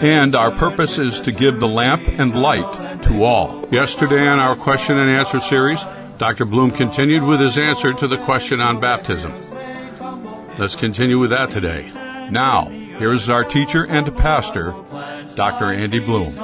and our purpose is to give the lamp and light to all. Yesterday in our question and answer series, Dr. Bloom continued with his answer to the question on baptism. Let's continue with that today. Now, here is our teacher and pastor, Dr. Andy Bloom.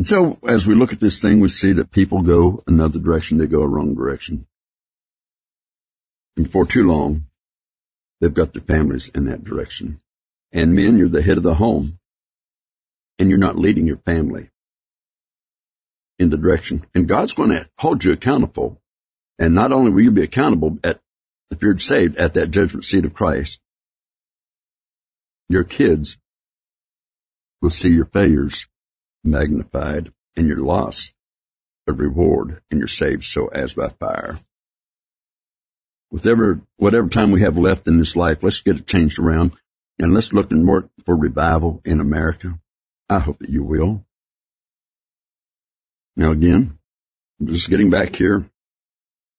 And so as we look at this thing, we see that people go another direction. They go a wrong direction. And for too long, they've got their families in that direction. And men, you're the head of the home and you're not leading your family in the direction. And God's going to hold you accountable. And not only will you be accountable at, if you're saved at that judgment seat of Christ, your kids will see your failures magnified and your loss of reward and you're saved so as by fire. Whatever, whatever time we have left in this life, let's get it changed around and let's look and work for revival in America. I hope that you will. Now again, just getting back here,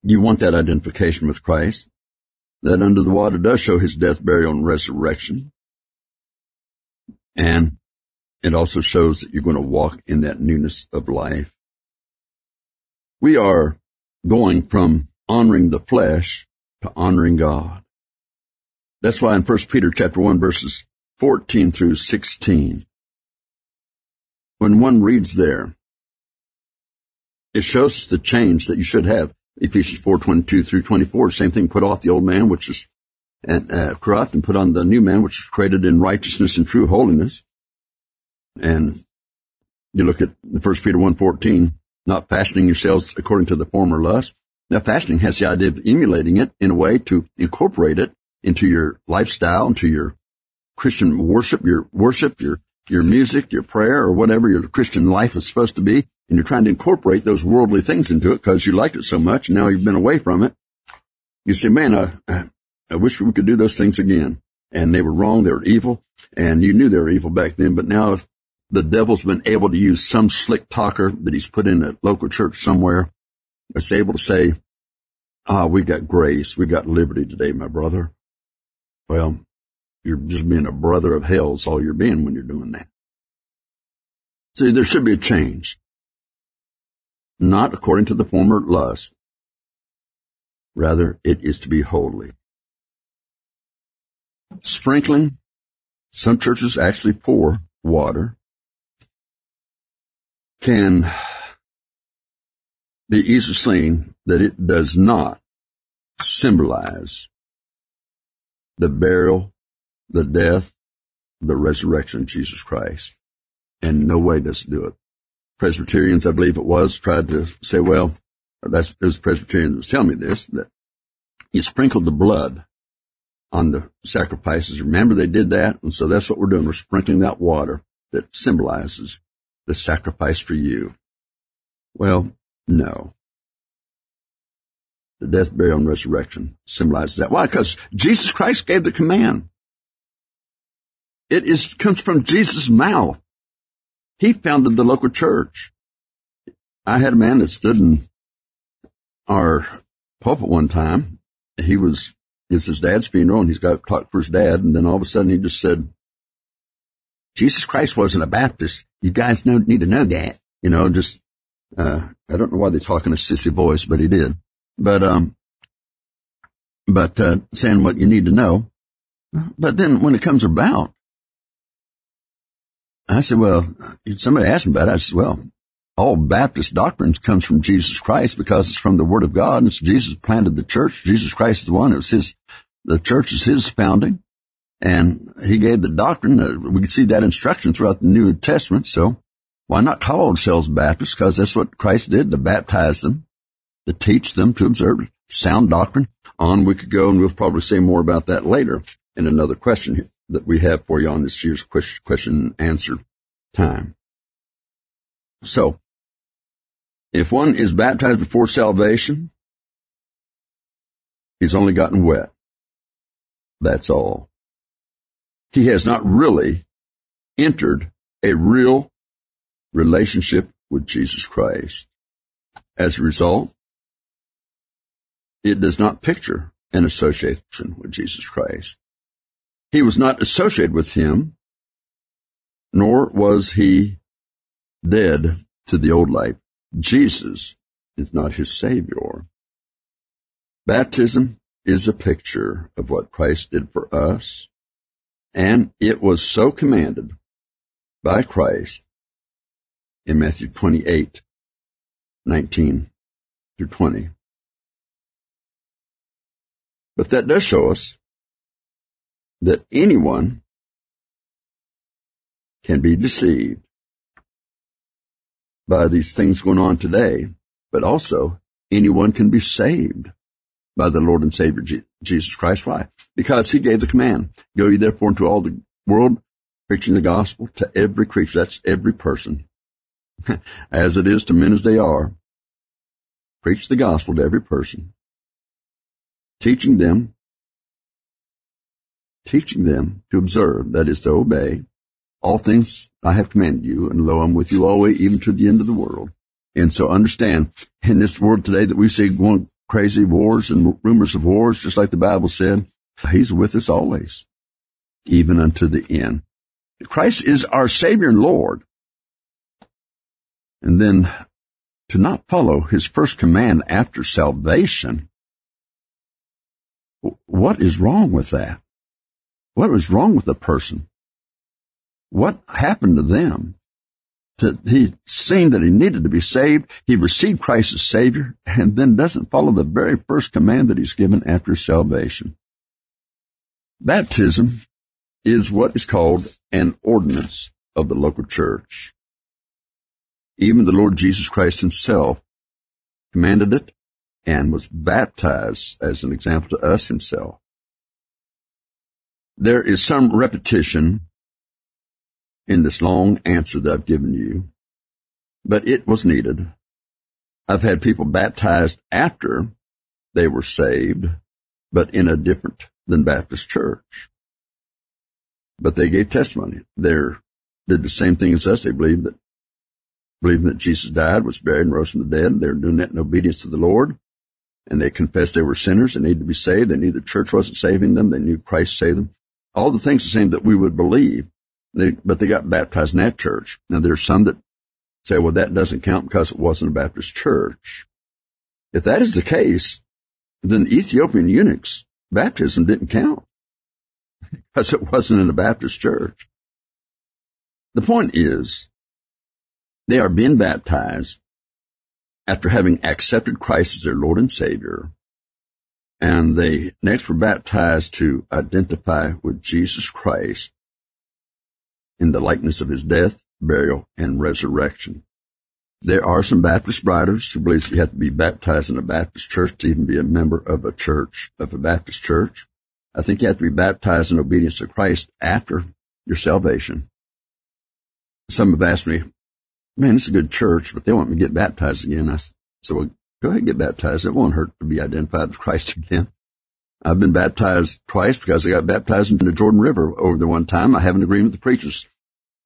you want that identification with Christ. That under the water does show his death, burial, and resurrection. And it also shows that you're going to walk in that newness of life. We are going from honoring the flesh to honoring God. That's why in 1 Peter chapter 1 verses 14 through 16, when one reads there, it shows the change that you should have. Ephesians 4:22 through 24, same thing, put off the old man, which is uh, corrupt, and put on the new man, which is created in righteousness and true holiness. And you look at 1 Peter 1.14, not fashioning yourselves according to the former lust. Now fashioning has the idea of emulating it in a way to incorporate it into your lifestyle, into your Christian worship, your worship, your, your music, your prayer, or whatever your Christian life is supposed to be. And you're trying to incorporate those worldly things into it because you liked it so much. And now you've been away from it. You say, man, I, I wish we could do those things again. And they were wrong. They were evil. And you knew they were evil back then. But now the devil's been able to use some slick talker that he's put in a local church somewhere that's able to say, ah, we got grace. We got liberty today, my brother. Well, you're just being a brother of hell is all you're being when you're doing that. See, there should be a change. Not according to the former lust. Rather, it is to be holy. Sprinkling. Some churches actually pour water can be easily seen that it does not symbolize the burial, the death, the resurrection of Jesus Christ. And no way does it do it. Presbyterians, I believe it was, tried to say, well, that's, it was Presbyterians that was telling me this, that you sprinkled the blood on the sacrifices. Remember they did that? And so that's what we're doing. We're sprinkling that water that symbolizes the sacrifice for you? Well, no. The death, burial, and resurrection symbolizes that. Why? Because Jesus Christ gave the command. It is, comes from Jesus' mouth. He founded the local church. I had a man that stood in our pulpit one time. He was, it's his dad's funeral and he's got to talk for his dad. And then all of a sudden he just said, Jesus Christ wasn't a Baptist. You guys know, need to know that. You know, just, uh, I don't know why they're talking a sissy voice, but he did. But, um, but, uh, saying what you need to know. But then when it comes about, I said, well, somebody asked me about it. I said, well, all Baptist doctrines comes from Jesus Christ because it's from the Word of God. And it's Jesus planted the church. Jesus Christ is the one. It was his, the church is his founding. And he gave the doctrine. Uh, we can see that instruction throughout the New Testament. So Why not call ourselves Baptists? Because that's what Christ did to baptize them, to teach them to observe sound doctrine. On we could go, and we'll probably say more about that later in another question that we have for you on this year's question and answer time. So, if one is baptized before salvation, he's only gotten wet. That's all. He has not really entered a real relationship with Jesus Christ. As a result, it does not picture an association with Jesus Christ. He was not associated with him, nor was he dead to the old life. Jesus is not his Savior. Baptism is a picture of what Christ did for us, and it was so commanded by Christ in Matthew 28, 19 through 20. But that does show us that anyone can be deceived by these things going on today, but also anyone can be saved by the Lord and Savior Jesus Christ. Why? Because he gave the command, go ye therefore into all the world, preaching the gospel to every creature. That's every person. as it is to men as they are. Preach the gospel to every person. Teaching them teaching them to observe, that is to obey, all things I have commanded you, and lo, I'm with you always, even to the end of the world. And so understand, in this world today that we see going crazy wars and rumors of wars, just like the Bible said, He's with us always, even unto the end. Christ is our Savior and Lord. And then to not follow His first command after salvation, what is wrong with that? What was wrong with the person? What happened to them? To, he seen that he needed to be saved. He received Christ as Savior and then doesn't follow the very first command that he's given after salvation. Baptism is what is called an ordinance of the local church. Even the Lord Jesus Christ himself commanded it and was baptized as an example to us himself. There is some repetition in this long answer that I've given you, but it was needed. I've had people baptized after they were saved, but in a different than Baptist church. But they gave testimony. They did the same thing as us. They believed that, believing that Jesus died, was buried, and rose from the dead. They were doing that in obedience to the Lord. And they confessed they were sinners and needed to be saved. They knew the church wasn't saving them. They knew Christ saved them all the things the same that we would believe, they, but they got baptized in that church. Now there's some that say, well, that doesn't count because it wasn't a Baptist church. If that is the case, then Ethiopian eunuchs baptism didn't count because it wasn't in a Baptist church. The point is, they are being baptized after having accepted Christ as their Lord and Savior and they next were baptized to identify with Jesus Christ in the likeness of his death, burial, and resurrection. There are some Baptist writers who believe you have to be baptized in a Baptist church to even be a member of a church, of a Baptist church. I think you have to be baptized in obedience to Christ after your salvation. Some have asked me, man, it's a good church, but they want me to get baptized again. I said, well, Go ahead and get baptized. It won't hurt to be identified with Christ again. I've been baptized twice because I got baptized in the Jordan River over the one time. I have an agreement with the preachers.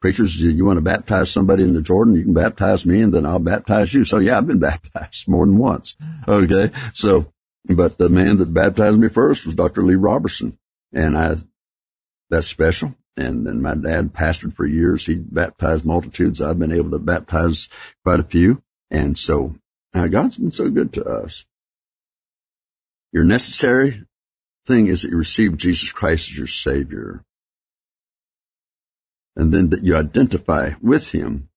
Preachers, you want to baptize somebody in the Jordan, you can baptize me and then I'll baptize you. So yeah, I've been baptized more than once. Okay. So, but the man that baptized me first was Dr. Lee Roberson and I, that's special. And then my dad pastored for years. He baptized multitudes. I've been able to baptize quite a few. And so now, God's been so good to us. You're necessary thing is that you receive Jesus Christ as your Savior. And then that you identify with Him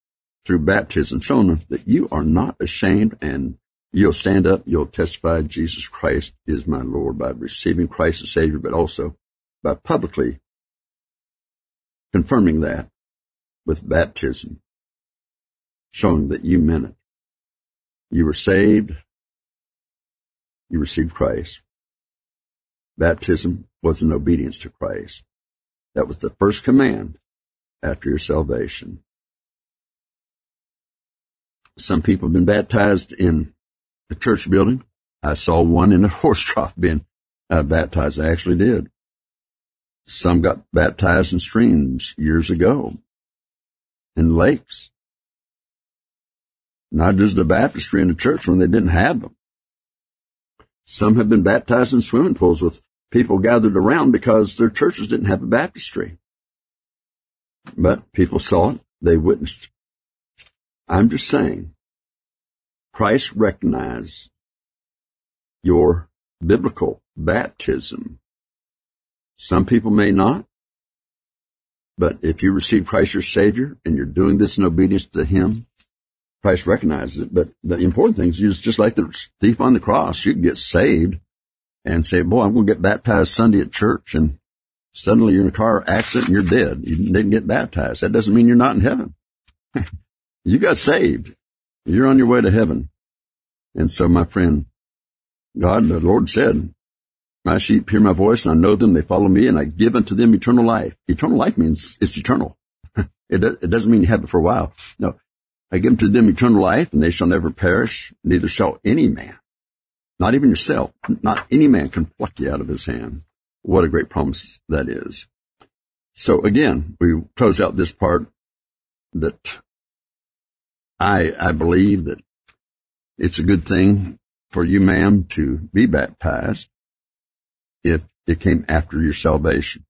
through baptism, showing that you are not ashamed and you'll stand up, you'll testify Jesus Christ is my Lord by receiving Christ as Savior, but also by publicly confirming that with baptism. showing that you meant it. You were saved. You received Christ. Baptism was an obedience to Christ. That was the first command after your salvation. Some people have been baptized in the church building. I saw one in a horse trough being uh, baptized. I actually did. Some got baptized in streams years ago, in lakes. Not just a baptistry in the church when they didn't have them. Some have been baptized in swimming pools with people gathered around because their churches didn't have a baptistry. But people saw it, they witnessed. I'm just saying, Christ recognized your biblical baptism. Some people may not, but if you receive Christ your Savior and you're doing this in obedience to Him, Christ recognizes it. But the important thing is just like the thief on the cross, you can get saved and say, boy, I'm going to get baptized Sunday at church. And suddenly you're in a car accident and you're dead. You didn't get baptized. That doesn't mean you're not in heaven. you got saved. You're on your way to heaven. And so, my friend, God, the Lord said, my sheep hear my voice and I know them. They follow me and I give unto them eternal life. Eternal life means it's eternal. it, do, it doesn't mean you have it for a while. No, I give unto them eternal life and they shall never perish. Neither shall any man, not even yourself, not any man can pluck you out of his hand. What a great promise that is. So again, we close out this part that I, I believe that it's a good thing for you, ma'am, to be baptized if it came after your salvation.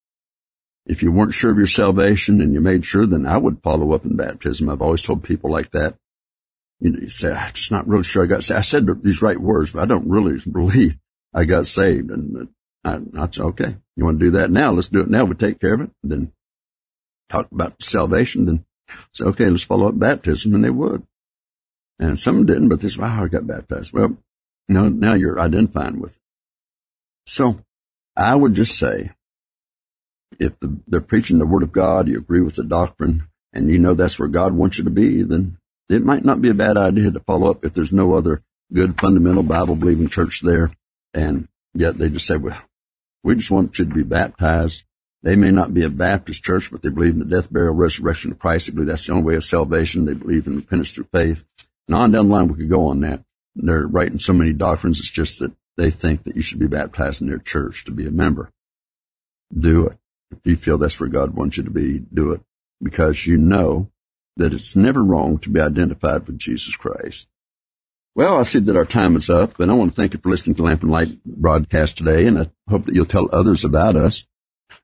If you weren't sure of your salvation and you made sure, then I would follow up in baptism. I've always told people like that. You know, you say, I'm just not really sure I got saved. I said these right words, but I don't really believe I got saved. And uh, I, I said, okay, you want to do that now? Let's do it now. We'll take care of it. And then talk about salvation. Then say, okay, let's follow up baptism. And they would. And some didn't, but they said, wow, I got baptized. Well, no, now you're identifying with it. So I would just say, if the, they're preaching the word of God, you agree with the doctrine, and you know that's where God wants you to be, then it might not be a bad idea to follow up if there's no other good fundamental Bible believing church there. And yet they just say, well, we just want you to be baptized. They may not be a Baptist church, but they believe in the death, burial, resurrection of Christ. They believe that's the only way of salvation. They believe in repentance through faith. And on down the line, we could go on that. They're writing so many doctrines. It's just that they think that you should be baptized in their church to be a member. Do it. If you feel that's where God wants you to be, do it because you know that it's never wrong to be identified with Jesus Christ. Well, I see that our time is up, and I want to thank you for listening to Lamp and Light broadcast today, and I hope that you'll tell others about us.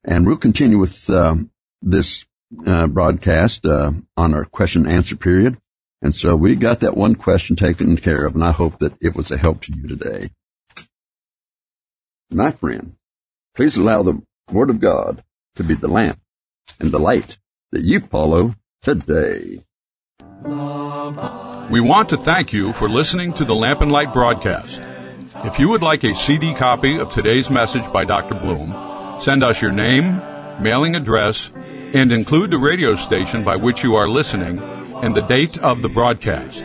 And we'll continue with um, this uh, broadcast uh, on our question and answer period. And so we got that one question taken care of, and I hope that it was a help to you today. My friend, please allow the Word of God to be the lamp and the light that you follow today. We want to thank you for listening to the Lamp and Light broadcast. If you would like a CD copy of today's message by Dr. Bloom, send us your name, mailing address, and include the radio station by which you are listening and the date of the broadcast.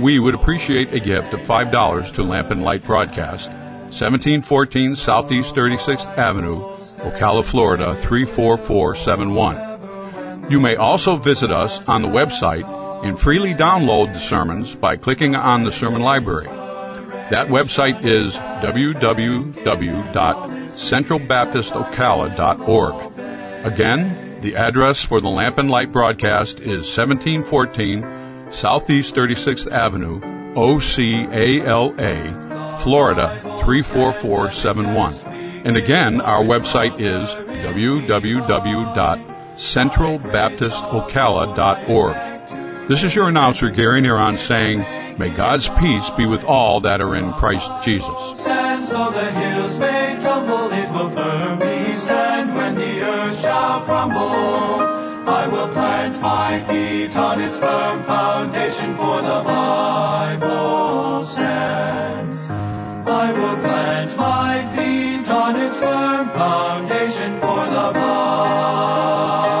We would appreciate a gift of $5 to Lamp and Light Broadcast, 1714 Southeast 36th Avenue, Ocala, Florida 34471. You may also visit us on the website and freely download the sermons by clicking on the sermon library. That website is www.centralbaptistocala.org. Again, the address for the Lamp and Light broadcast is 1714 Southeast 36th Avenue, OCALA, Florida 34471. And again, our website is www.centralbaptistocala.org. This is your announcer, Gary Neron, saying, May God's peace be with all that are in Christ Jesus. Stands though the hills may tumble, it will firmly stand when the earth shall crumble. I will plant my feet on its firm foundation, for the Bible stands. I will plant my feet on its firm foundation for the bar.